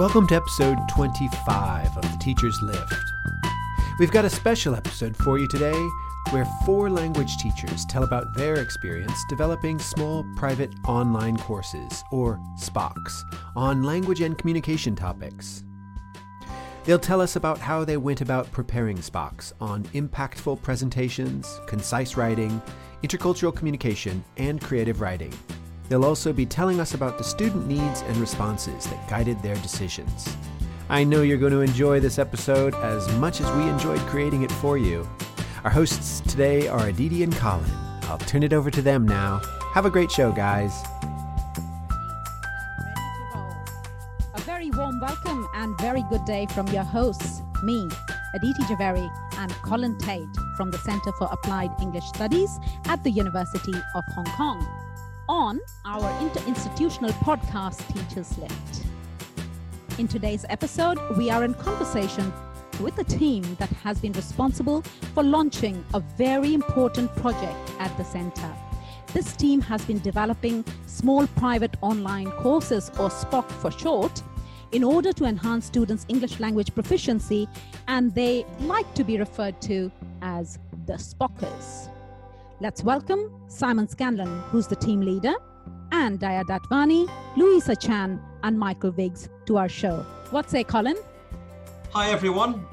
Welcome to episode 25 of The Teacher's Lift. We've got a special episode for you today where four language teachers tell about their experience developing small private online courses, or SPOCs, on language and communication topics. They'll tell us about how they went about preparing SPOCs on impactful presentations, concise writing, intercultural communication, and creative writing. They'll also be telling us about the student needs and responses that guided their decisions. I know you're going to enjoy this episode as much as we enjoyed creating it for you. Our hosts today are Aditi and Colin. I'll turn it over to them now. Have a great show, guys. A very warm welcome and very good day from your hosts, me, Aditi Jhaveri, and Colin Tate from the Center for Applied English Studies at the University of Hong Kong on our interinstitutional podcast Teachers Lift. In today's episode, we are in conversation with a team that has been responsible for launching a very important project at the center. This team has been developing small private online courses, or SPOC for short, in order to enhance students' English language proficiency, and they like to be referred to as the SPOCers. Let's welcome Simon Scanlon, who's the team leader, and Daya Datvani, Louisa Chan, and Michael Viggs to our show. What say, Colin? Hi, everyone.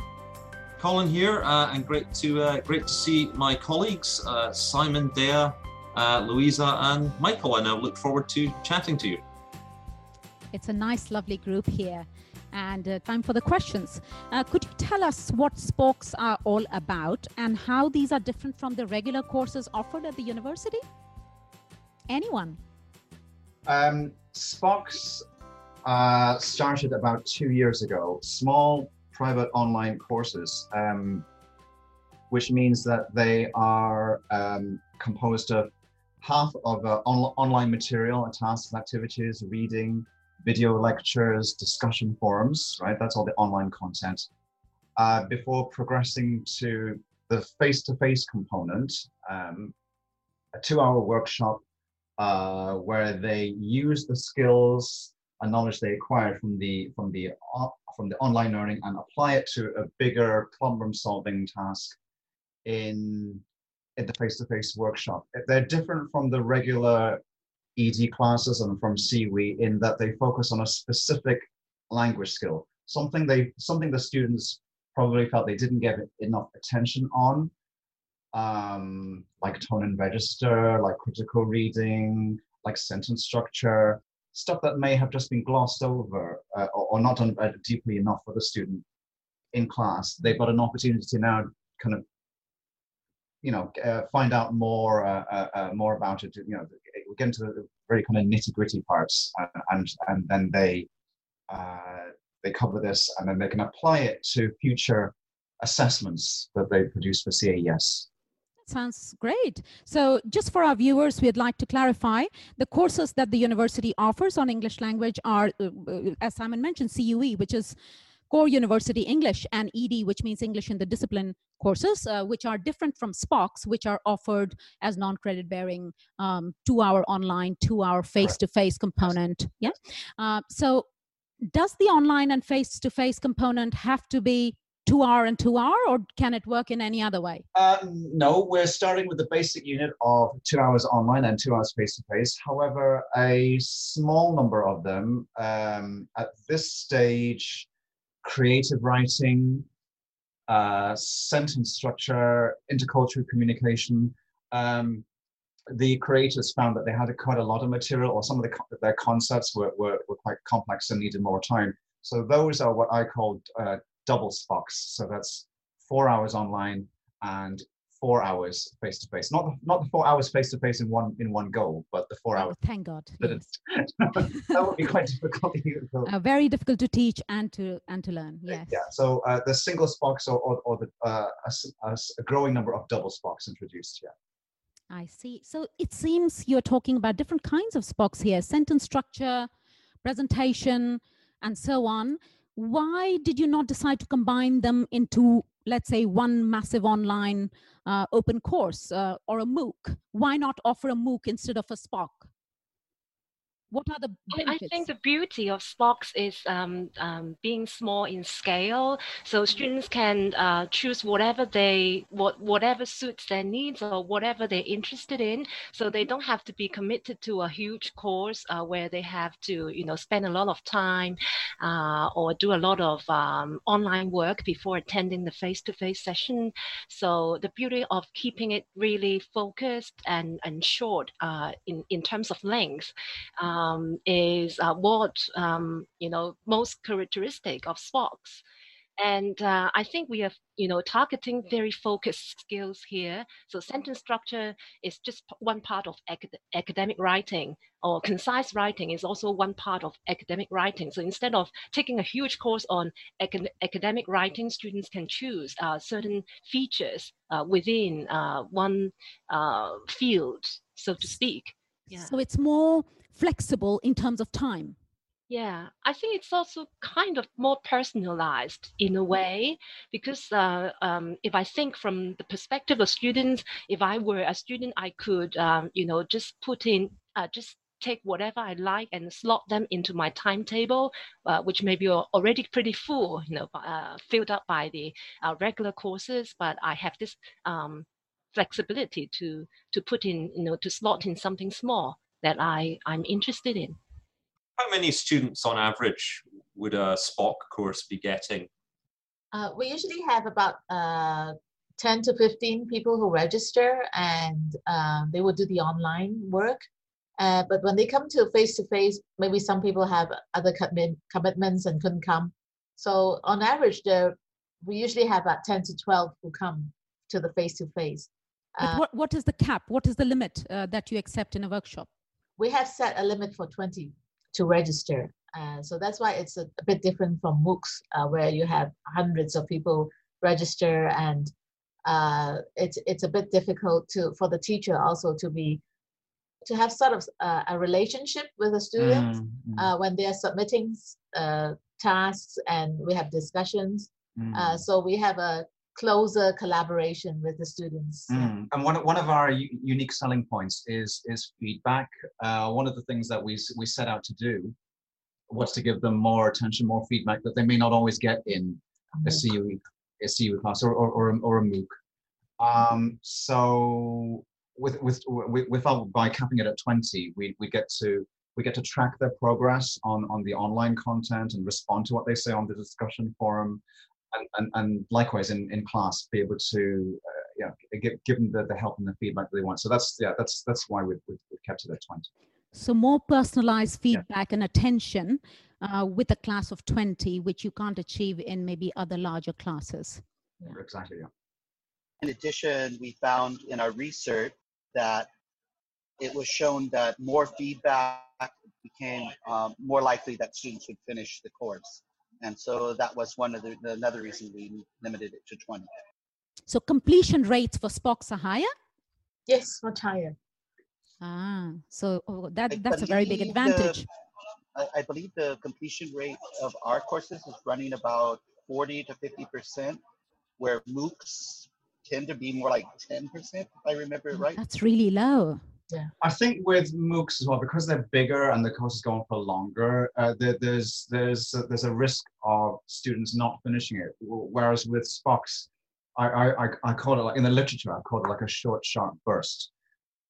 Colin here, uh, and great to uh, great to see my colleagues uh, Simon, Daya, uh, Louisa, and Michael. And I look forward to chatting to you. It's a nice, lovely group here and uh, time for the questions. Uh, could you tell us what SPOCs are all about and how these are different from the regular courses offered at the university? Anyone? Um, SPOCs uh, started about two years ago, small private online courses, um, which means that they are um, composed of half of uh, on- online material, tasks and activities, reading, video lectures, discussion forums, right? That's all the online content. Uh, before progressing to the face-to-face component, um, a two-hour workshop uh, where they use the skills and knowledge they acquired from the from the uh, from the online learning and apply it to a bigger problem-solving task in in the face-to-face workshop. They're different from the regular ED classes and from CUE in that they focus on a specific language skill, something they something the students probably felt they didn't get enough attention on, um, like tone and register, like critical reading, like sentence structure, stuff that may have just been glossed over uh, or, or, not done uh, deeply enough for the student in class. They've got an opportunity to now kind of you know uh, find out more uh, uh, uh more about it you know get into the very kind of nitty gritty parts and, and and then they uh, they cover this and then they can apply it to future assessments that they produce for CAES. That sounds great. So, just for our viewers, we'd like to clarify the courses that the university offers on English language are, uh, as Simon mentioned, CUE, which is core university English and ED, which means English in the discipline courses, uh, which are different from SPOCs, which are offered as non-credit bearing um, two-hour online, two-hour face-to-face component. Yeah. Uh, so does the online and face-to-face component have to be two hour and two hour or can it work in any other way um, no we're starting with the basic unit of two hours online and two hours face to face however a small number of them um, at this stage creative writing, uh, sentence structure, intercultural communication. Um, the creators found that they had quite a lot of material, or some of the, their concepts were, were, were quite complex and needed more time. So those are what I call uh, double SPOCs. So that's four hours online and four hours face to face. Not the, not the four hours face to face in one in one go, but the four hours. Thank God. Yes. that would be quite difficult. Uh, very difficult to teach and to and to learn. Yes. Yeah. So uh, the single SPOCs or or, or the uh, a, a, growing number of double SPOCs introduced. Yeah. I see. So it seems you're talking about different kinds of SPOCs here: sentence structure, presentation, and so on. Why did you not decide to combine them into let's say one massive online uh, open course uh, or a MOOC? Why not offer a MOOC instead of a SPOC? What are the benefits? I think the beauty of SPOCs is um, um, being small in scale, so students can uh, choose whatever they what whatever suits their needs or whatever they're interested in. So they don't have to be committed to a huge course uh, where they have to you know spend a lot of time uh, or do a lot of um, online work before attending the face-to-face session. So the beauty of keeping it really focused and and short uh, in in terms of length um, is uh, what um, you know most characteristic of SPOCs. And uh, I think we are, you know, targeting very focused skills here. So sentence structure is just one part of acad- academic writing, or concise writing is also one part of academic writing. So instead of taking a huge course on acad- academic writing, students can choose uh, certain features uh, within uh, one uh, field, so to speak. Yeah. So it's more flexible in terms of time. Yeah, I think it's also kind of more personalized in a way because uh, um, if I think from the perspective of students, if I were a student, I could, um, you know, just put in, uh, just take whatever I like and slot them into my timetable, uh, which may be already pretty full, you know, uh, filled up by the uh, regular courses. But I have this um, flexibility to to put in, you know, to slot in something small that I, I'm interested in. How many students on average would a SPOC course be getting? Uh, we usually have about uh, 10 to 15 people who register and uh, they will do the online work. Uh, but when they come to face to face, maybe some people have other commit- commitments and couldn't come. So on average, there we usually have about 10 to 12 who come to the face to face. What, what is the cap? What is the limit uh, that you accept in a workshop? We have set a limit for 20 to register. Uh, so that's why it's a, a bit different from MOOCs, uh, where you have hundreds of people register, and uh, it's it's a bit difficult to for the teacher also to be to have sort of uh, a relationship with the student mm-hmm. when they are submitting uh, tasks, and we have discussions. Mm. so we have a closer collaboration with the students. Mm. And one, one of our unique selling points is, is feedback. Uh, one of the things that we, we set out to do was to give them more attention, more feedback that they may not always get in a CUE, a CUE class or, or, or, a, or a MOOC. Um, so with, with, with, without, by capping it at 20, we, we get to we get to track their progress on, on the online content and respond to what they say on the discussion forum and, and, and likewise in, in class be able to uh, yeah give, give them the, the help and the feedback they want so that's yeah that's that's why we've, we've, kept it at 20 so more personalized feedback yeah. and attention uh, with a class of 20 which you can't achieve in maybe other larger classes yeah. exactly yeah in addition we found in our research that it was shown that more feedback became um, more likely that students would finish the course and so that was one of the, another reason we limited it to 20. So completion rates for SPOCs are higher? Yes, much higher. Ah, so oh, that that's a very big advantage. The, I, I believe the completion rate of our courses is running about 40 to 50 percent, where MOOCs tend to be more like 10 percent, if I remember it right. That's really low. Yeah. I think with MOOCs as well, because they're bigger and the course is going for longer, uh, there, there's there's a, there's a risk of students not finishing it. Whereas with SPOCs, I, I I call it like in the literature, I call it like a short, sharp burst.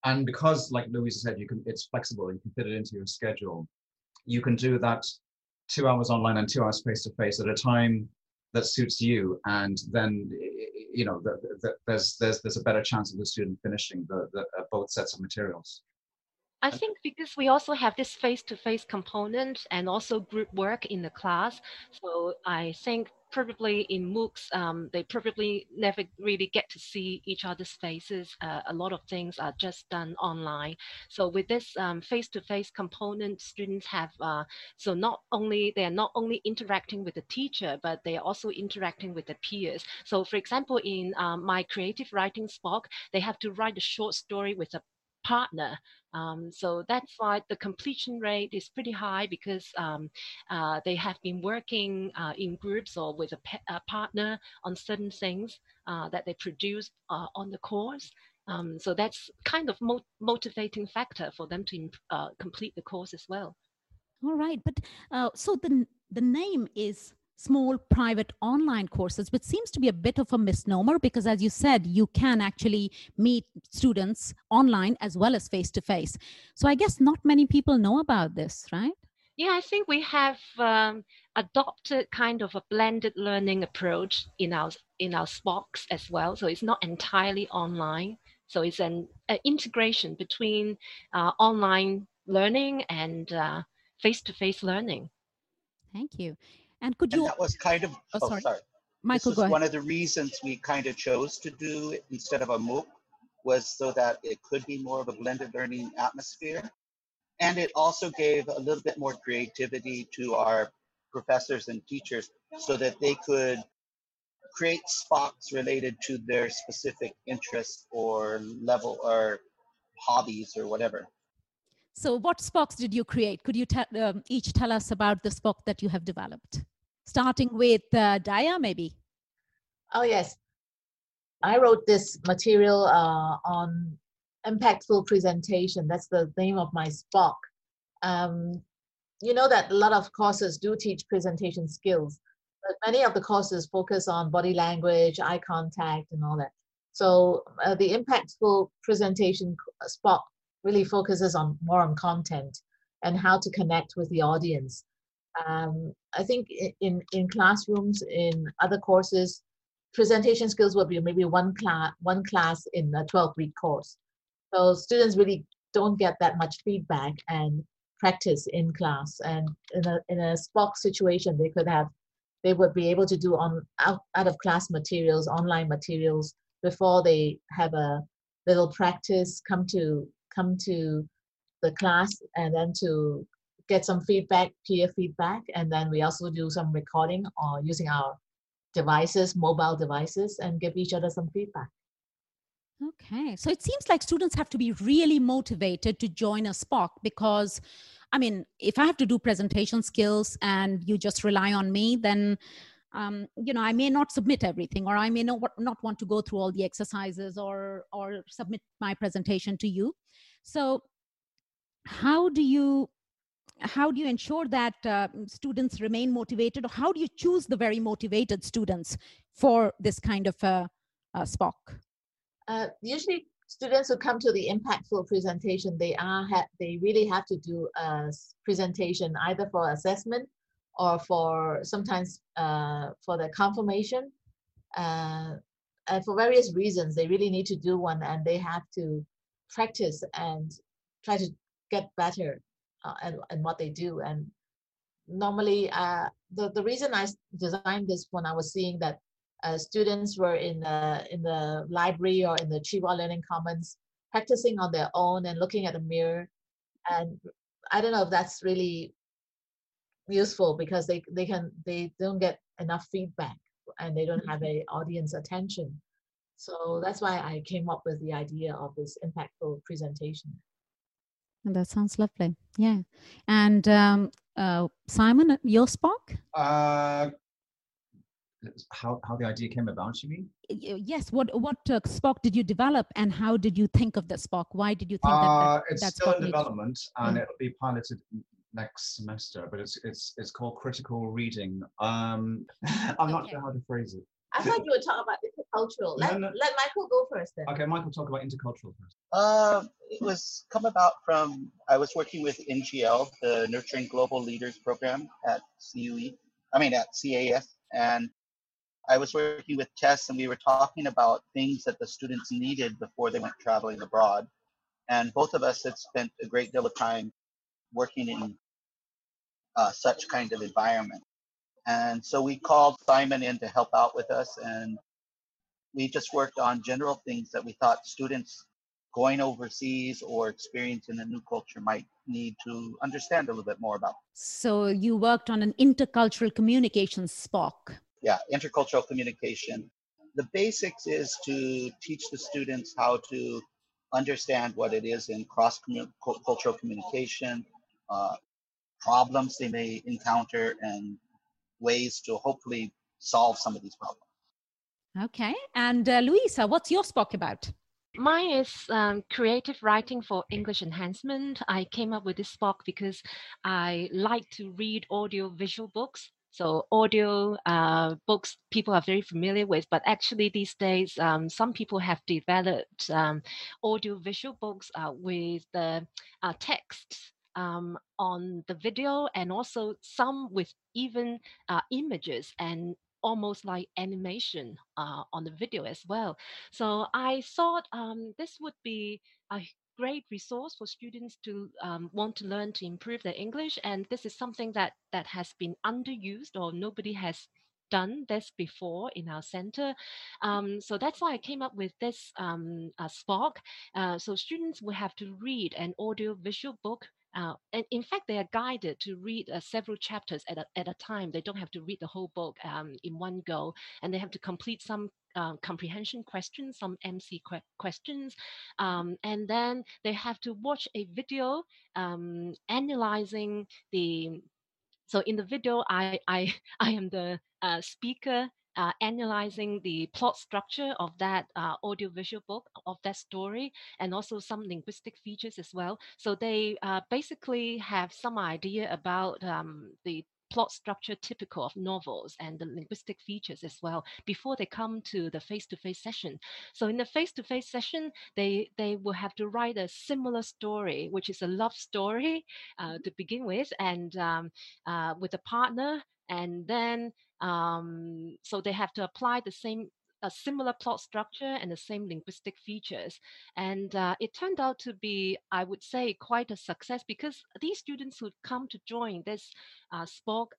And because, like Louisa said, you can it's flexible. You can fit it into your schedule. You can do that two hours online and two hours face to face at a time that suits you, and then you know, the, the, there's there's there's a better chance of the student finishing the, the uh, both sets of materials. I think because we also have this face-to-face component and also group work in the class, so I think probably in MOOCs, um, they probably never really get to see each other's faces. Uh, a lot of things are just done online. So with this um, face-to-face component, students have, uh, so not only, they're not only interacting with the teacher, but they're also interacting with the peers. So for example, in um, my creative writing SPOC, they have to write a short story with a partner. Um, so that's why the completion rate is pretty high because um, uh, they have been working uh, in groups or with a, pe- a, partner on certain things uh, that they produce uh, on the course. Um, so that's kind of mo- motivating factor for them to uh, complete the course as well. All right, but uh, so the the name is small private online courses, which seems to be a bit of a misnomer because, as you said, you can actually meet students online as well as face to face. So I guess not many people know about this, right? Yeah, I think we have um, adopted kind of a blended learning approach in our in our SPOCs as well. So it's not entirely online. So it's an, an integration between uh, online learning and face to face learning. Thank you. And could and you? that was kind of Oh, oh, sorry. sorry. Michael, this was one of the reasons we kind of chose to do it instead of a MOOC was so that it could be more of a blended learning atmosphere. And it also gave a little bit more creativity to our professors and teachers so that they could create SPOCs related to their specific interests or level or hobbies or whatever. So, what SPOCs did you create? Could you um, each tell us about the SPOC that you have developed? Starting with uh, Daya, maybe. Oh, yes. I wrote this material uh, on impactful presentation. That's the name of my SPOC. Um, you know that a lot of courses do teach presentation skills, but many of the courses focus on body language, eye contact, and all that. So uh, the impactful presentation c- SPOC really focuses on more on content and how to connect with the audience. Um, I think in, in classrooms, in other courses, presentation skills will be maybe one class one class in a 12 week course so students really don't get that much feedback and practice in class and in a in a spoc situation they could have they would be able to do on out, out of class materials online materials before they have a little practice come to come to the class and then to get some feedback peer feedback and then we also do some recording or using our devices, mobile devices, and give each other some feedback. Okay. So it seems like students have to be really motivated to join a SPOC because, I mean, if I have to do presentation skills and you just rely on me, then, um, you know, I may not submit everything or I may not, not want to go through all the exercises or, or submit my presentation to you. So how do you how do you ensure that uh, students remain motivated or how do you choose the very motivated students for this kind of a spoc Uh, usually, students who come to the impactful presentation, they are they really have to do a presentation either for assessment or for sometimes uh, for the confirmation. Uh, and for various reasons, they really need to do one, and they have to practice and try to get better uh, at, at what they do. And normally, uh, the the reason I designed this when I was seeing that uh, students were in the in the library or in the Chi Wah Learning Commons practicing on their own and looking at a mirror. And I don't know if that's really useful because they they can they don't get enough feedback and they don't have a audience attention. So that's why I came up with the idea of this impactful presentation. And that sounds lovely yeah and um, uh, simon your SPOC? Uh, how, how the idea came about, you mean? Yes what what uh, spoc did you develop and how did you think of the SPOC? why did you think that, Uh, that it's that still SPOC in needs- development and Yeah. it'll be piloted next semester, but it's it's it's called critical reading. Um, I'm not sure how to phrase it. I thought you were talking about intercultural. Let, No, no. let Michael go first then. Okay, Michael, talk about intercultural first. Um, it was come about from I was working with NGL, the Nurturing Global Leaders program at CUE. I mean at CAS, and I was working with Tess, and we were talking about things that the students needed before they went traveling abroad. And both of us had spent a great deal of time working in uh, such kind of environment. And so we called Simon in to help out with us, and we just worked on general things that we thought students going overseas or experiencing a new culture might need to understand a little bit more about. so you worked on an intercultural communication spoc Yeah, intercultural communication. The basics is to teach the students how to understand what it is in cross cultural communication, uh, problems they may encounter, and ways to hopefully solve some of these problems. Okay and uh, Louisa what's your spoc about mine is um, creative writing for English enhancement. I came up with this book because I like to read audio visual books. So audio uh, books people are very familiar with, but actually these days um, some people have developed um, audio visual books uh, with the uh, text um, on the video and also some with even uh, images and almost like animation uh, on the video as well. So I thought um, this would be a great resource for students to um, want to learn to improve their English. And this is something that that has been underused or nobody has done this before in our center. Um, so that's why I came up with this um, uh, SPOC. Uh, so students will have to read an audio visual book uh, and in fact, they are guided to read uh, several chapters at a, at a time. They don't have to read the whole book um, in one go, and they have to complete some uh, comprehension questions, some MC que- questions, um, and then they have to watch a video um, analyzing the. So in the video, I I I am the uh, speaker uh, analyzing the plot structure of that uh, audiovisual book of that story and also some linguistic features as well. So they uh, basically have some idea about um, the plot structure typical of novels and the linguistic features as well before they come to the face-to-face session. So in the face-to-face session they they will have to write a similar story which is a love story uh, to begin with and um, uh, with a partner and then um, so they have to apply the same a similar plot structure and the same linguistic features. And uh, it turned out to be, I would say, quite a success because these students who come to join this uh,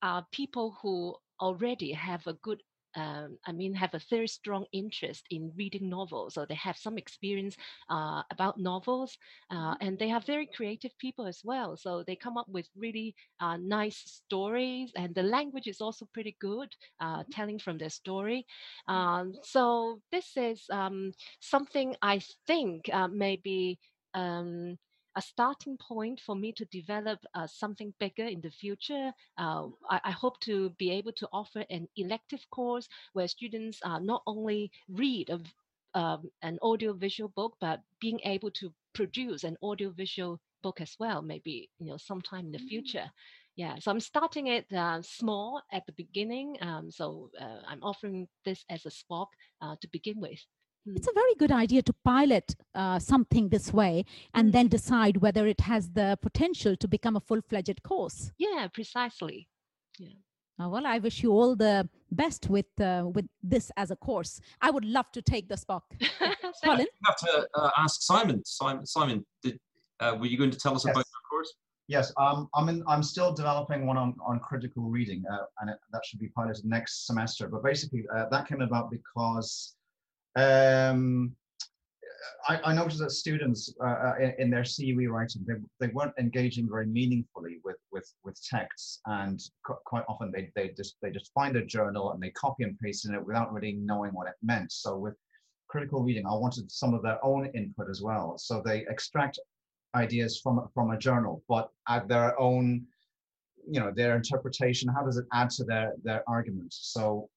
are people who already have a good um, I mean, have a very strong interest in reading novels, or they have some experience uh, about novels, uh, mm-hmm. and they are very creative people as well. So they come up with really uh, nice stories, and the language is also pretty good, uh, mm-hmm. telling from their story. Mm-hmm. Um, so this is um, something I think uh, maybe. Um, a starting point for me to develop uh, something bigger in the future. Uh, I, I, hope to be able to offer an elective course where students uh, not only read a, um, an audio-visual book, but being able to produce an audio-visual book as well, maybe you know sometime in the mm-hmm. future. Yeah, so I'm starting it uh, small at the beginning. Um, so uh, I'm offering this as a SPOC uh, to begin with it's a very good idea to pilot uh, something this way and mm. then decide whether it has the potential to become a full-fledged course. Yeah precisely. Yeah. Uh, well i wish you all the best with uh, with this as a course. I would love to take the spock. Colin? You have to uh, ask simon. Simon simon did, uh, were you going to tell us yes. about your course? Yes, um, I'm in, I'm still developing one on, on critical reading, uh, and it, that should be piloted next semester. But basically, that came about because um, I, I, noticed that students uh, uh in, their CUE writing, they, they weren't engaging very meaningfully with, with, with texts. And quite often they, they, just, they just find a journal and they copy and paste in it without really knowing what it meant. So with critical reading, I wanted some of their own input as well. So they extract ideas from, from a journal, but add their own, you know, their interpretation. How does it add to their, their argument? So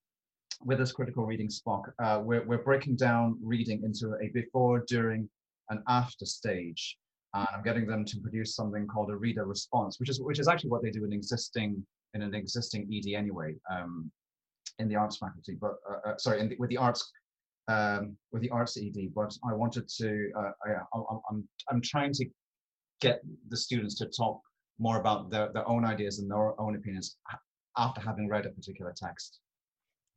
with this critical reading SPOC, uh, we're, we're breaking down reading into a before, during, and after stage. And I'm getting them to produce something called a reader response, which is which is actually what they do in existing in an existing ED anyway, um, in the arts faculty. But uh, uh, sorry, the, with the arts um, with the arts ED. But I wanted to, uh, I, I'm I'm trying to get the students to talk more about their, their own ideas and their own opinions after having read a particular text.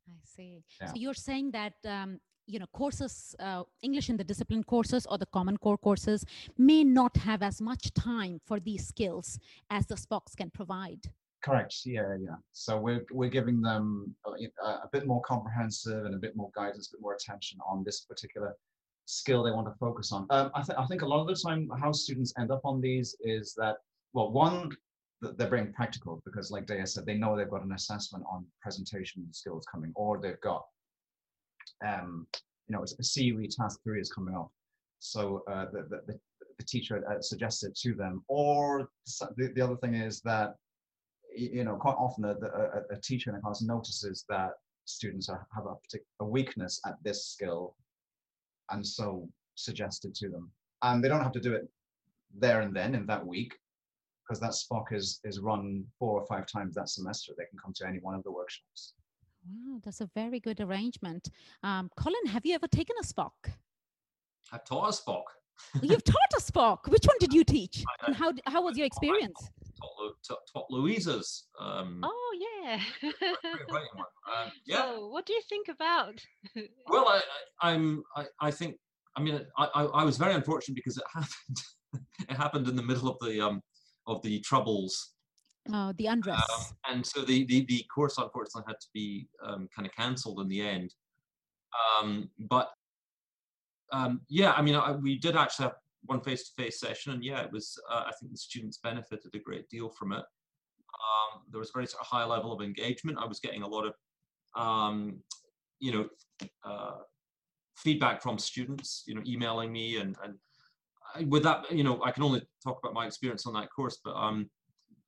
I see. Yeah. So you're saying that um, you know courses, uh, English in the discipline courses or the Common Core courses may not have as much time for these skills as the SPOCs can provide. Correct. Yeah, yeah. So we're we're giving them a, a bit more comprehensive and a bit more guidance, a bit more attention on this particular skill they want to focus on. Um, I, th- I think a lot of the time how students end up on these is that well, one they're being practical because like Daya said, they know they've got an assessment on presentation skills coming, or they've got, um, you know, a CUE task three is coming up. So uh, the, the, the teacher uh, suggests it to them. Or the, the other thing is that, you know, quite often a, a, a teacher in a class notices that students are, have a, a weakness at this skill. And so suggested to them. And they don't have to do it there and then in that week, because that SPOC is, is run four or five times that semester. They can come to any one of the workshops. Wow, that's a very good arrangement. Um, Colin, have you ever taken a SPOC? I've taught a SPOC. You've taught a SPOC. Which one did you teach? And how, how was your experience? Taught, taught, taught Louisa's. Um, Oh yeah. Um, yeah. So what do you think about? Well, I, I, I'm. I, I think. I mean, I, I, I was very unfortunate because it happened. it happened in the middle of the um of the troubles Oh, the undress. Um, and so the, the, the course unfortunately had to be um, kind of cancelled in the end. Um, but um, yeah, I mean, I, we did actually have one face-to-face session, and yeah, it was. Uh, I think the students benefited a great deal from it. Um, there was a very sort of high level of engagement. I was getting a lot of, um, you know, uh, feedback from students. You know, emailing me, and and with that, you know, I can only talk about my experience on that course, but um,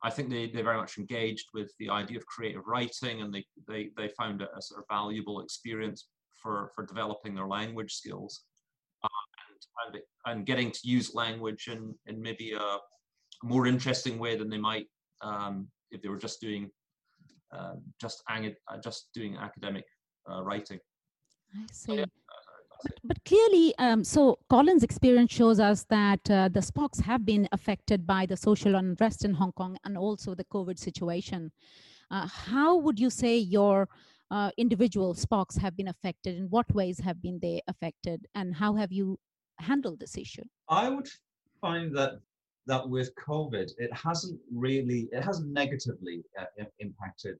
I think they, they very much engaged with the idea of creative writing and they, they, they found it a sort of valuable experience for, for developing their language skills uh, and, and, getting to use language in, in maybe a more interesting way than they might um, if they were just doing uh, just, ang- uh, just doing academic uh, writing. I So, see. yeah, But, but clearly, um, so Colin's experience shows us that uh, the SPOCs have been affected by the social unrest in Hong Kong and also the COVID situation. Uh, how would you say your uh, individual SPOCs have been affected? In what ways have been they affected, and how have you handled this issue? I would find that that with COVID, it hasn't really, it hasn't negatively uh, impacted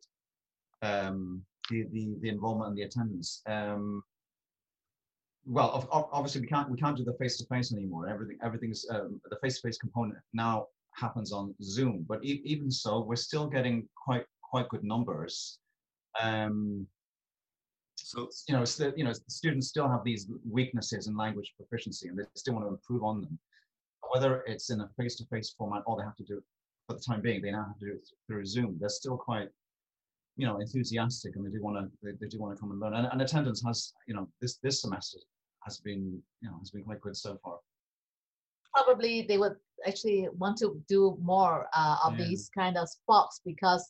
um, the, the the and the attendance. Um, well, of, of- obviously we can't we can't do the face to face anymore. Everything everything's um, the face to face component now happens on Zoom. But e- even so, we're still getting quite quite good numbers. Um, So you know, still, you know, students still have these weaknesses in language proficiency, and they still want to improve on them. Whether it's in a face-to-face format, or they have to do it for the time being, they now have to do it through Zoom. They're still quite, you know, enthusiastic, and they do want to, they, they do want to come and learn. And, and attendance has, you know, this this semester has been, you know, has been quite good so far. probably they would actually want to do more uh, of Yeah. these kind of SPOCs because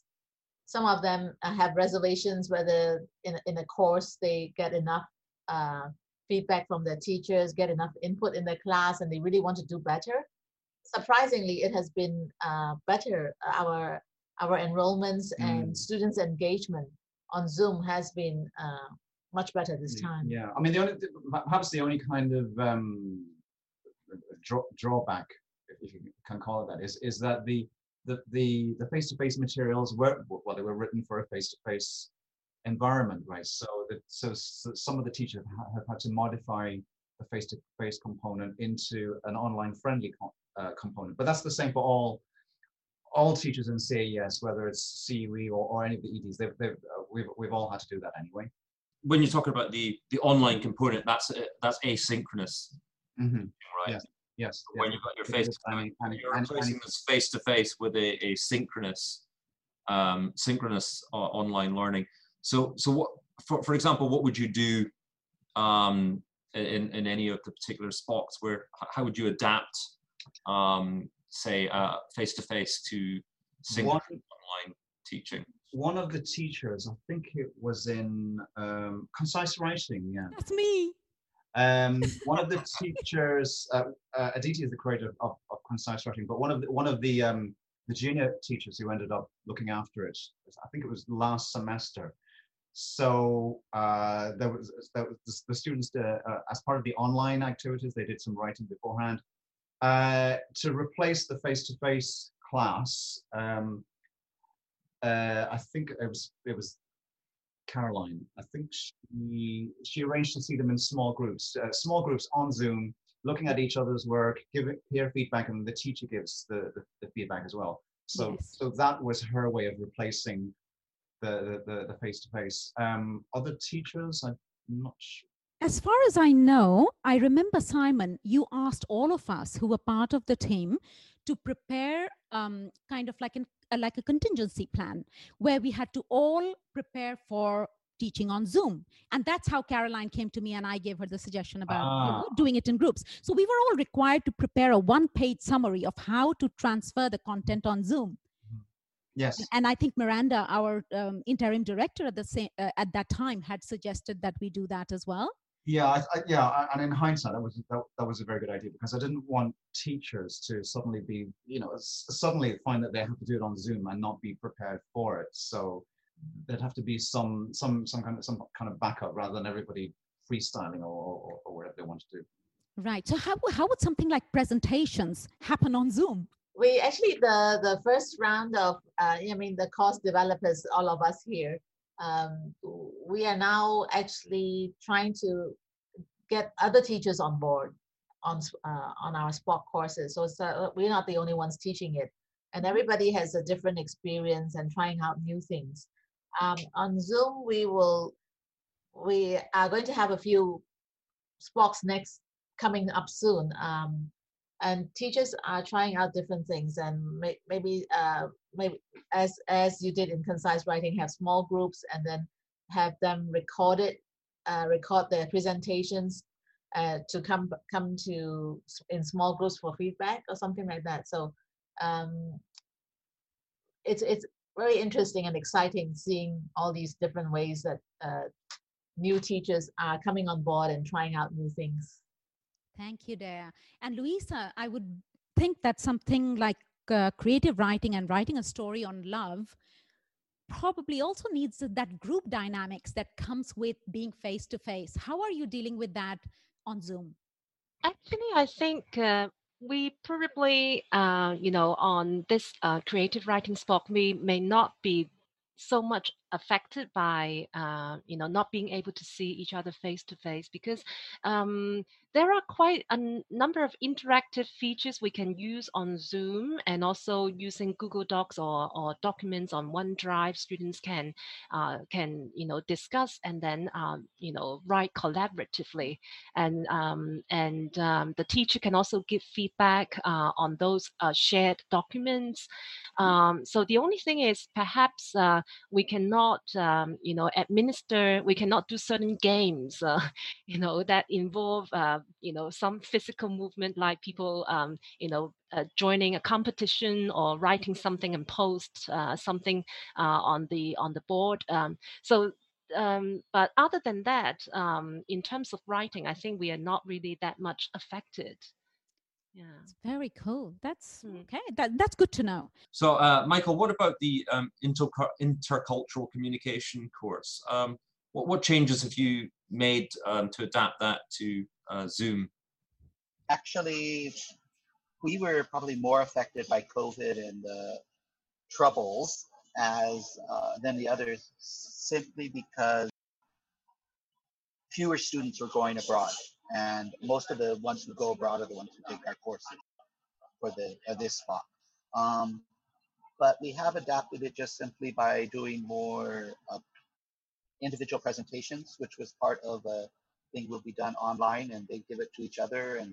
some of them uh, have reservations whether in, in a course they get enough uh, feedback from their teachers, get enough input in their class, and they really want to do better. Surprisingly, it has been uh, better. Our our enrollments and Mm. students' engagement on Zoom has been uh, much better this time. Yeah, I mean, the only perhaps the only kind of um, draw, drawback, if you can call it that, is is that the the the the face to face materials were well, they were written for a face to face environment, right? So that so, so some of the teachers have had to modify the face to face component into an online friendly co- uh, component, but that's the same for all all teachers in CAES, whether it's CUE or, or any of the EDs. They've, they've, uh, we've we've all had to do that anyway. When you're talking about the the online component, that's uh, that's asynchronous, Mm-hmm. right? Yes. Yes. When yes. you've got your face to face, any- any- you're replacing this face to face with a, a synchronous um, synchronous uh, online learning. So so what for for example, what would you do um, in in any of the particular SPOCs where how would you adapt um, say face to face to synchronous One, online teaching? One of the teachers, I think it was in um, concise writing. Yeah. That's me. Um, one of the teachers, uh, uh, Aditi is the creator of, of concise writing, but one of the, one of the um, the junior teachers who ended up looking after it, I think it was last semester. So uh, there was, there was the, the students, uh, uh, as part of the online activities, they did some writing beforehand. Uh, to replace the face-to-face class, um, uh, I think it was it was Caroline. I think she she arranged to see them in small groups, uh, small groups on Zoom, looking at each other's work, giving peer feedback, and the teacher gives the, the, the feedback as well. So Yes. so that was her way of replacing the the the face to face. Other teachers, I'm not sure. As far as I know, I remember, Simon, you asked all of us who were part of the team to prepare um, kind of like, an, uh, like a contingency plan where we had to all prepare for teaching on Zoom. And that's how Caroline came to me and I gave her the suggestion about you know, Ah. doing it in groups. So we were all required to prepare a one page summary of how to transfer the content on Zoom. Yes. And I think Miranda, our um, interim director at the same uh, at that time, had suggested that we do that as well. Yeah, I, I, yeah, I- and in hindsight, that was that, that was a very good idea because I didn't want teachers to suddenly be, you know, s- suddenly find that they have to do it on Zoom and not be prepared for it. So there'd have to be some some some kind of some kind of backup rather than everybody freestyling or, or, or whatever they want to do. Right. So how how would something like presentations happen on Zoom? we actually the the first round of uh, I mean the course developers, all of us here, um, we are now actually trying to get other teachers on board on uh, on our SPOC courses. So uh, we're not the only ones teaching it, and everybody has a different experience and trying out new things. Um, on Zoom, we will we are going to have a few SPOCs next coming up soon. Um, and teachers are trying out different things and may, maybe uh, maybe as as you did in concise writing have small groups and then have them record it uh, record their presentations uh, to come come to in small groups for feedback or something like that. So um, it's it's very interesting and exciting seeing all these different ways that uh, new teachers are coming on board and trying out new things Thank you, Daya. And Louisa, I would think that something like uh, creative writing and writing a story on love probably also needs that group dynamics that comes with being face to face. How are you dealing with that on Zoom? Actually, I think uh, we probably, uh, you know, on this uh, creative writing SPOC, we may not be so much affected by, uh, you know, not being able to see each other face to face because um, there are quite a n- number of interactive features we can use on Zoom and also using Google Docs or, or documents on OneDrive. Students can uh, can you know discuss and then um, you know write collaboratively and um, and um, the teacher can also give feedback uh, on those uh, shared documents. Um, so the only thing is perhaps uh, we cannot um, you know administer we cannot do certain games uh, you know that involve uh, you know some physical movement like people um, you know uh, joining a competition or writing something and post uh, something uh, on the on the board. Um, so um, but other than that, um, in terms of writing, I think we are not really that much affected. Yeah. It's very cool. That's Hmm. okay. That, that's good to know. So, uh, Michael, what about the um, inter- intercultural communication course? Um, what, what changes have you made um, to adapt that to uh, Zoom? Actually, we were probably more affected by COVID and the troubles as uh, than the others, simply because fewer students were going abroad, and most of the ones who go abroad are the ones who take our courses for the uh, this SPOC. Um, but we have adapted it just simply by doing more uh, individual presentations, which was part of a thing will be done online, and they give it to each other, and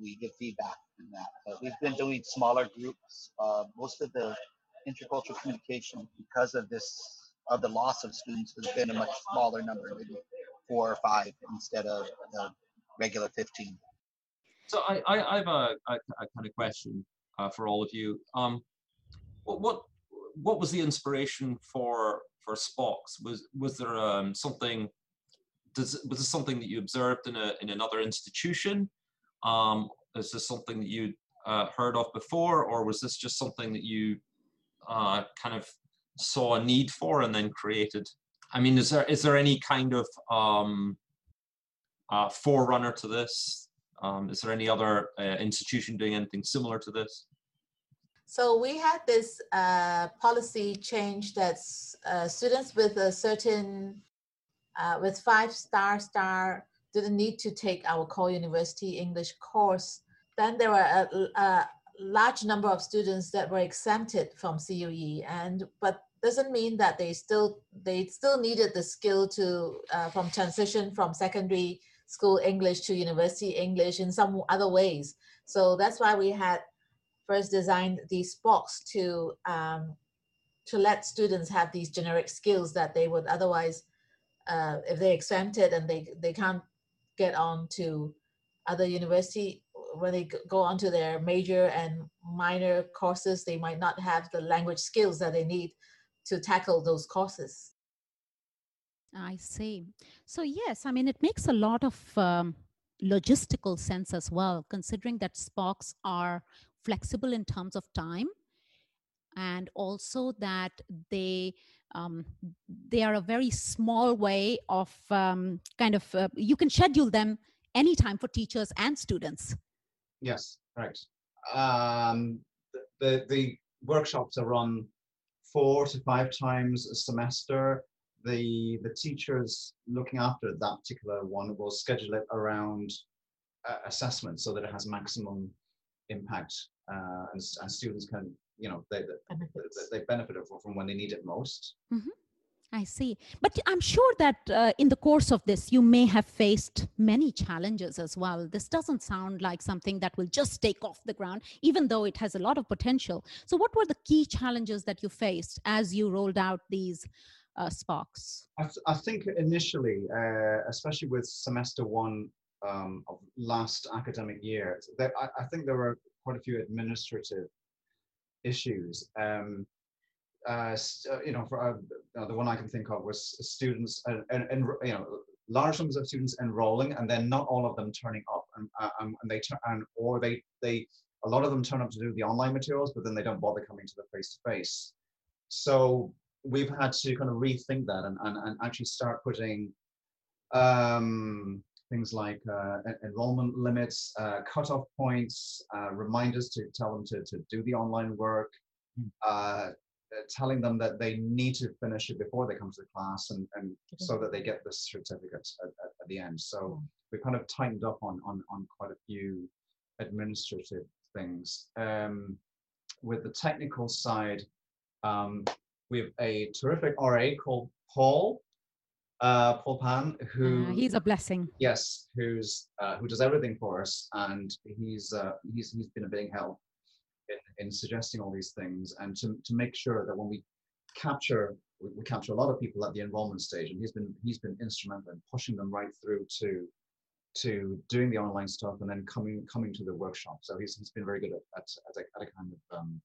we give feedback in that. But we've been doing smaller groups. Uh, most of the intercultural communication, because of this, of the loss of students, has been a much smaller number, maybe four or five instead of the regular 15. So, I, I, I have a, a, a kind of question uh, for all of you. Um, what, what what was the inspiration for for SPOCs? Was was there um, something? Does was this something that you observed in a in another institution? Um, is this something that you uh, heard of before, or was this just something that you uh, kind of saw a need for and then created? I mean, is there is there any kind of um, uh, forerunner to this? Um, is there any other uh, institution doing anything similar to this? So we had this uh, policy change that uh, students with a certain, uh, with five star star didn't need to take our core university English course. Then there were a, a large number of students that were exempted from CUE, and but doesn't mean that they still they still needed the skill to uh, from transition from secondary school English to university English in some other ways. So that's why we had first designed these SPOCs to um, to let students have these generic skills that they would otherwise uh, if they exempted and they they can't get on to other university when they go on to their major and minor courses they might not have the language skills that they need to tackle those courses I see. So, yes, I mean, it makes a lot of um, logistical sense as well, considering that SPOCs are flexible in terms of time and also that they um, they are a very small way of um, kind of uh, you can schedule them anytime for teachers and students Yes, right. Um, the, the workshops are run four to five times a semester. The the teachers looking after that particular one will schedule it around uh, assessment so that it has maximum impact uh, and, and students can you know they they, they benefit from when they need it most. Mm-hmm. I see. But I'm sure that uh, in the course of this, you may have faced many challenges as well. This doesn't sound like something that will just take off the ground, even though it has a lot of potential. So, what were the key challenges that you faced as you rolled out these uh, SPOCs? I, th- I think initially, uh, especially with semester one um, of last academic year, that I, I, think there were quite a few administrative issues. Um, uh, uh, you know, for uh, the one I can think of was students and, and, and, you know large numbers of students enrolling and then not all of them turning up and, uh, um, and they turn and or they they a lot of them turn up to do the online materials but then they don't bother coming to the face to face so we've had to kind of rethink that and, and, and actually start putting um, things like uh, enrollment limits, uh, cutoff points, uh, reminders to tell them to, to do the online work, hmm. uh, telling them that they need to finish it before they come to the class and, and so that they get the certificate at, at, at the end. So hmm. we kind of tightened up on, on, on quite a few administrative things. Um, with the technical side, um, we have a terrific RA called Paul, uh, Paul Pan, who uh, he's a blessing. Yes, who's uh, who does everything for us, and he's uh, he's he's been a big help in, in suggesting all these things and to, to make sure that when we capture we, we capture a lot of people at the enrollment stage and he's been he's been instrumental in pushing them right through to to doing the online stuff and then coming coming to the workshop so he's, he's been very good at, at, at, a, at a kind of um,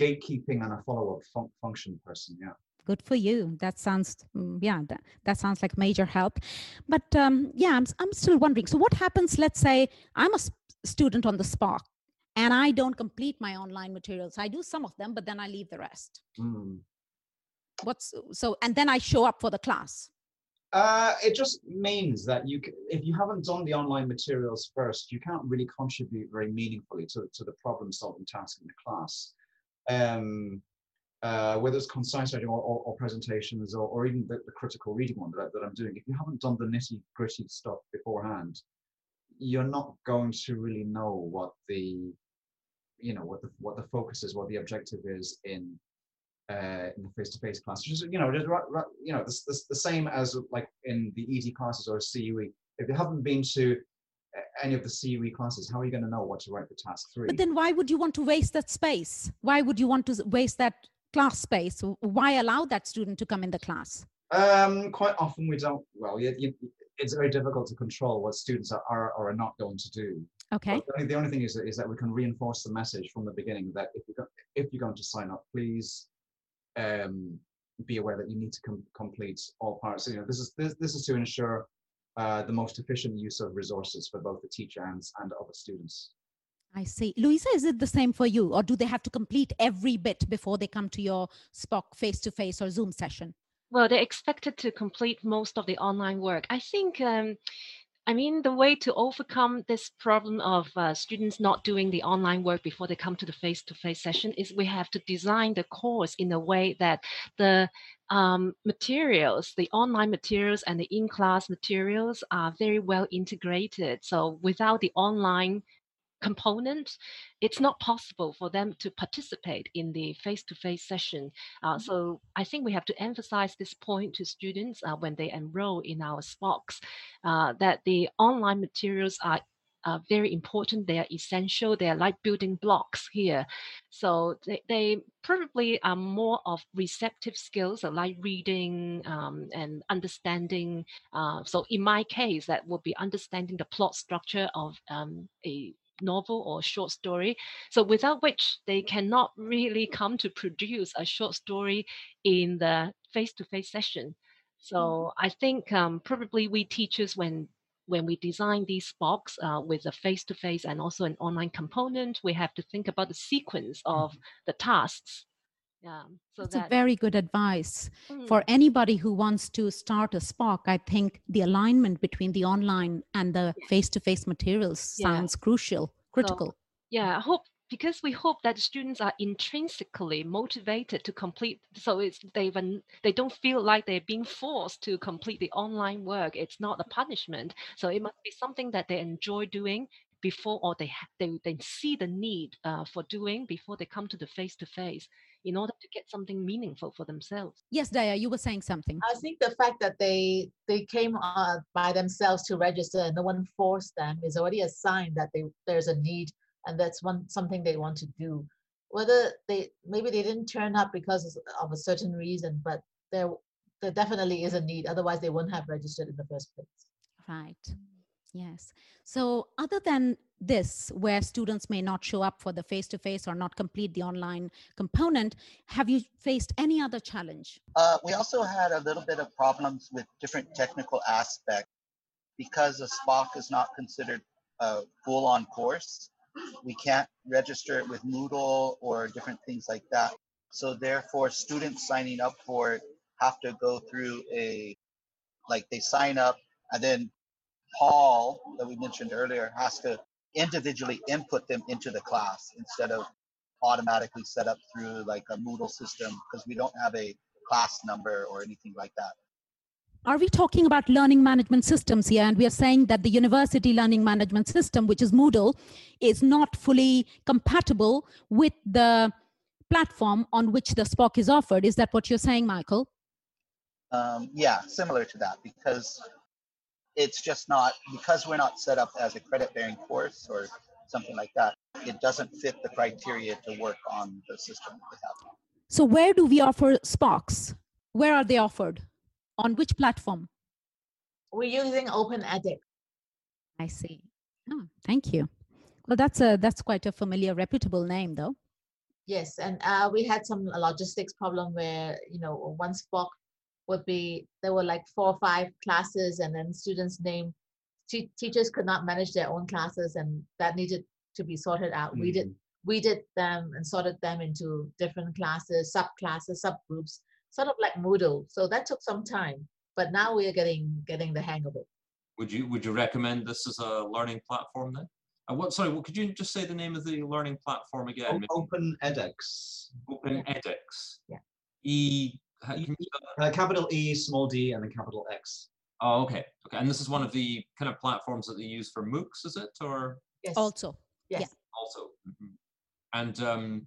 gatekeeping and a follow-up fun- function person yeah good for you that sounds mm, yeah that, that sounds like major help but um, yeah I'm, I'm still wondering so what happens let's say i'm a student on the SPOC and I don't complete my online materials. I do some of them, but then I leave the rest. Mm. What's so, and then I show up for the class. Uh, it just means that you, if you haven't done the online materials first, you can't really contribute very meaningfully to, to the problem solving task in the class. Um, uh, whether it's concise writing or, or, or presentations or, or even the, the, critical reading one that, that I'm doing, if you haven't done the nitty gritty stuff beforehand, you're not going to really know what the you know what the what the focus is, what the objective is in uh, in the face-to-face class. Just you know, just you know, the, the, the same as like in the ED classes or CUE. If you haven't been to any of the CUE classes, how are you going to know what to write for task three? But then, why would you want to waste that space? Why would you want to waste that class space? Why allow that student to come in the class? Um, quite often we don't. Well, you, you, it's very difficult to control what students are, are or are not going to do. Okay. the only thing is, is that we can reinforce the message from the beginning that if you're, if you're going to sign up, please um, be aware that you need to com- complete all parts. You know, this is this, this is to ensure uh, the most efficient use of resources for both the teacher and, and other students. I see. Louisa, is it the same for you, or do they have to complete every bit before they come to your SPOC face to face or Zoom session? Well, they're expected to complete most of the online work. I think um, I mean, the way to overcome this problem of uh, students not doing the online work before they come to the face to face session is we have to design the course in a way that the um, materials, the online materials and the in class materials are very well integrated. So without the online component, it's not possible for them to participate in the face-to-face session. Uh, mm-hmm. so I think we have to emphasize this point to students uh, when they enroll in our SPOCs, uh, that the online materials are are very important. They are essential. They are like building blocks here. So they, they probably are more of receptive skills, like reading um, and understanding. Uh, so in my case, that would be understanding the plot structure of um, a novel or short story. So without which they cannot really come to produce a short story in the face-to-face session. So mm-hmm. I think um, probably we teachers when when we design these box uh, with a face-to-face and also an online component, we have to think about the sequence of mm-hmm. the tasks. Yeah, so that's that, a very good advice mm. for anybody who wants to start a SPOC. I think the alignment between the online and the yeah. face-to-face materials sounds crucial, critical. So, yeah, I hope because we hope that students are intrinsically motivated to complete so it's they when they don't feel like they're being forced to complete the online work it's not a punishment so it must be something that they enjoy doing before or they they, they see the need uh, for doing before they come to the face to face in order to get something meaningful for themselves. Yes Daya you were saying something. I think the fact that they they came uh, by themselves to register and no one forced them is already a sign that they there's a need and that's one something they want to do. Whether they maybe they didn't turn up because of a certain reason but there there definitely is a need. Otherwise they wouldn't have registered in the first place. Right yes. So other than this where students may not show up for the face to face or not complete the online component have you faced any other challenge? Uh, we also had a little bit of problems with different technical aspects. Because a SPOC is not considered a full on course we can't register it with Moodle or different things like that. So therefore, students signing up for it have to go through a, like they sign up and then Paul that we mentioned earlier has to individually input them into the class instead of automatically set up through like a Moodle system because we don't have a class number or anything like that are we talking about learning management systems here? And we are saying that the university learning management system, which is Moodle, is not fully compatible with the platform on which the SPOC is offered. Is that what you're saying, Michael? Um, yeah, similar to that, because it's just not, because we're not set up as a credit bearing course or something like that, it doesn't fit the criteria to work on the system. So, where do we offer SPOCs Where are they offered? on which platform? We're using Open edX. I see. Oh, thank you. Well, that's a that's quite a familiar, reputable name, though. Yes, and uh, we had some logistics problem where you know one SPOC would be there were like four or five classes, and then students' name t- teachers could not manage their own classes, and that needed to be sorted out. Mm-hmm. We did mm-hmm. we did them and sorted them into different classes, subclasses, subgroups, sort of like Moodle. So that took some time, but now we are getting getting the hang of it. Would you would you recommend this as a learning platform then? Uh, what sorry, what could you just say the name of the learning platform again? Open edX. Open edX. Yeah. E uh, capital E, small d, and then capital X. Oh, okay. Okay. And this is one of the kind of platforms that they use for MOOCs, is it? Or yes. Also. Yes. Yeah. Also. Mm-hmm. And um,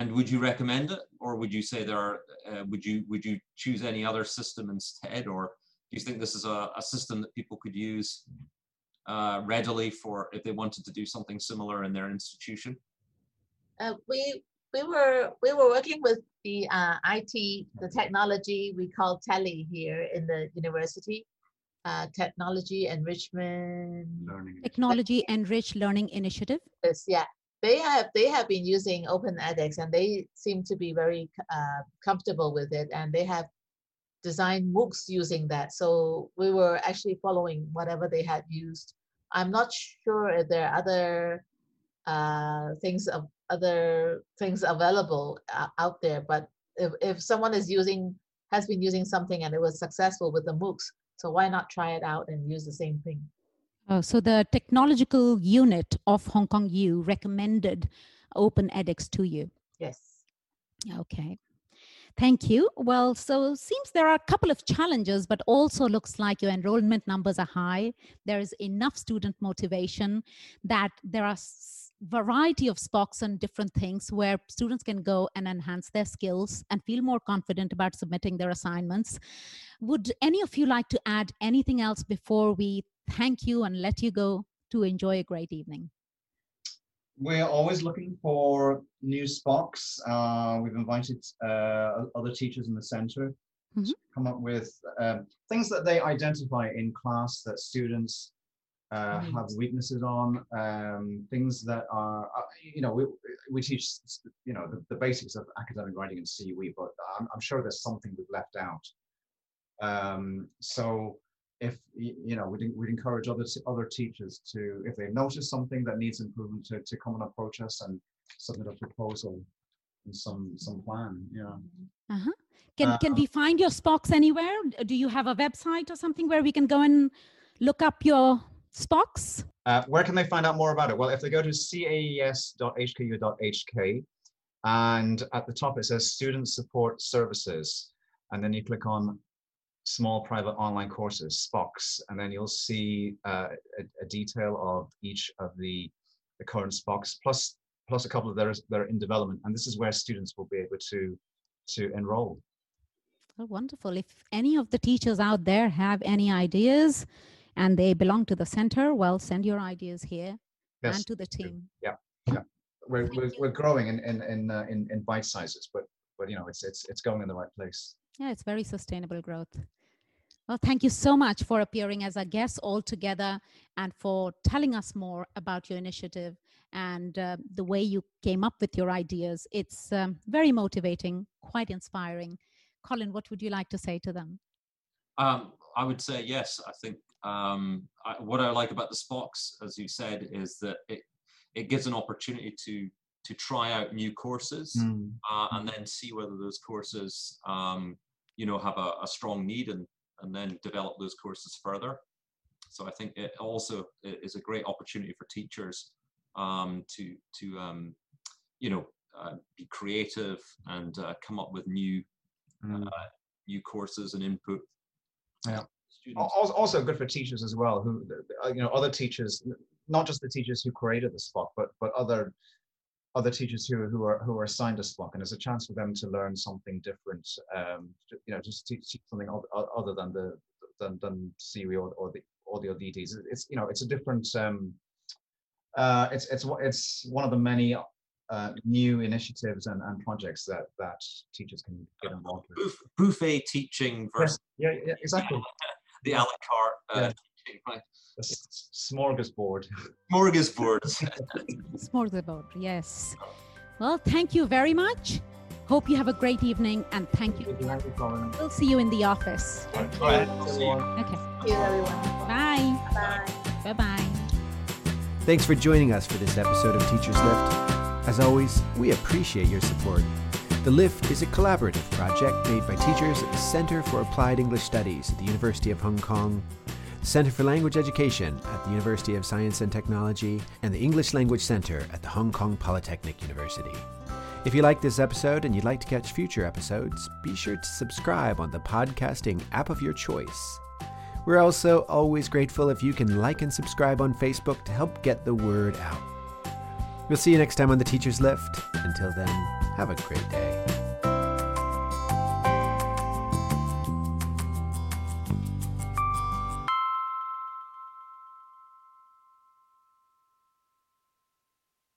and would you recommend it, or would you say there are? Uh, would you would you choose any other system instead, or do you think this is a, a system that people could use uh, readily for if they wanted to do something similar in their institution? Uh, we we were we were working with the uh, IT, the technology we call TELI here in the university, uh, Technology Enrichment Learning Technology Enriched Learning Initiative. Yes, yeah they have they have been using open edX and they seem to be very uh, comfortable with it and they have designed MOOCs using that. So we were actually following whatever they had used. I'm not sure if there are other uh, things of other things available uh, out there, but if, if someone is using has been using something and it was successful with the MOOCs, so why not try it out and use the same thing? Oh, so the technological unit of Hong Kong U recommended Open edX to you. Yes. Okay. Thank you. Well, so seems there are a couple of challenges, but also looks like your enrollment numbers are high. There is enough student motivation that there are variety of SPOCs and different things where students can go and enhance their skills and feel more confident about submitting their assignments. Would any of you like to add anything else before we thank you and let you go to enjoy a great evening? We're always looking for new SPOCs. Uh, we've invited uh, other teachers in the center Mhm. to come up with um, things that they identify in class that students uh, Right. have weaknesses on, um, things that are, uh, you know, we, we teach, you know, the, the basics of academic writing and CUE, but I'm, I'm sure there's something we've left out. Um, so if, you know, we'd, we'd encourage other, other teachers to, if they notice something that needs improvement, to, to come and approach us and submit a proposal and some, some plan, yeah. Can, Uh, can we find your SPOCs anywhere? Do you have a website or something where we can go and look up your SPOCs? Uh, where can they find out more about it? Well, if they go to caes.hku.hk and at the top it says Student Support Services, and then you click on Small Private Online Courses, SPOCs, and then you'll see uh, a, a detail of each of the, the current SPOCs, plus, plus a couple of theirs that are in development. And this is where students will be able to, to enroll. Oh, wonderful. If any of the teachers out there have any ideas and they belong to the center, well, send your ideas here Yes, and to the team. we're, we're, we're growing in, in, in, uh, in, in bite sizes, but, but you know, it's, it's, it's going in the right place. Yeah, it's very sustainable growth. Well, thank you so much for appearing as a guest all together and for telling us more about your initiative and uh, the way you came up with your ideas. It's um, very motivating, quite inspiring. Colin, what would you like to say to them? Um, I would say yes. I think um, I, what I like about the SPOCs, as you said, is that it it gives an opportunity to to try out new courses Mm. uh, and then see whether those courses, um, you know, have a, a strong need and and then develop those courses further. So I think it also is a great opportunity for teachers um, to to um, you know uh, be creative and uh, come up with new Mm. uh, new courses and input. Yeah. Students. Al- al- also good for teachers as well who uh, you know other teachers not just the teachers who created the SPOC but but other other teachers who who are who are assigned a SPOC and there's a chance for them to learn something different um you know just teach, teach something other than the than than CUE or, or the audio DTs it's you know it's a different um uh it's it's one- it's one of the many uh, new initiatives and, and projects that that teachers can get involved with. buffet teaching versus yeah yeah exactly the a la carte uh, Yeah. teaching, right? smorgasbord Smorgasbord. Smorgasbord, yes. Well, thank you very much. Hope you have a great evening and thank you. Thank you, Colin. We'll see you in the office. Thank you. All right, you. Okay. Thank you, everyone. Bye. Bye. Bye bye. Thanks for joining us for this episode of Teachers Lift. As always, we appreciate your support. The Lift is a collaborative project made by teachers at the Center for Applied English Studies at the University of Hong Kong, Center for Language Education at the University of Science and Technology, and the English Language Center at the Hong Kong Polytechnic University. If you like this episode and you'd like to catch future episodes, be sure to subscribe on the podcasting app of your choice. We're also always grateful if you can like and subscribe on Facebook to help get the word out. We'll see you next time on the Teacher's Lift. Until then, have a great day.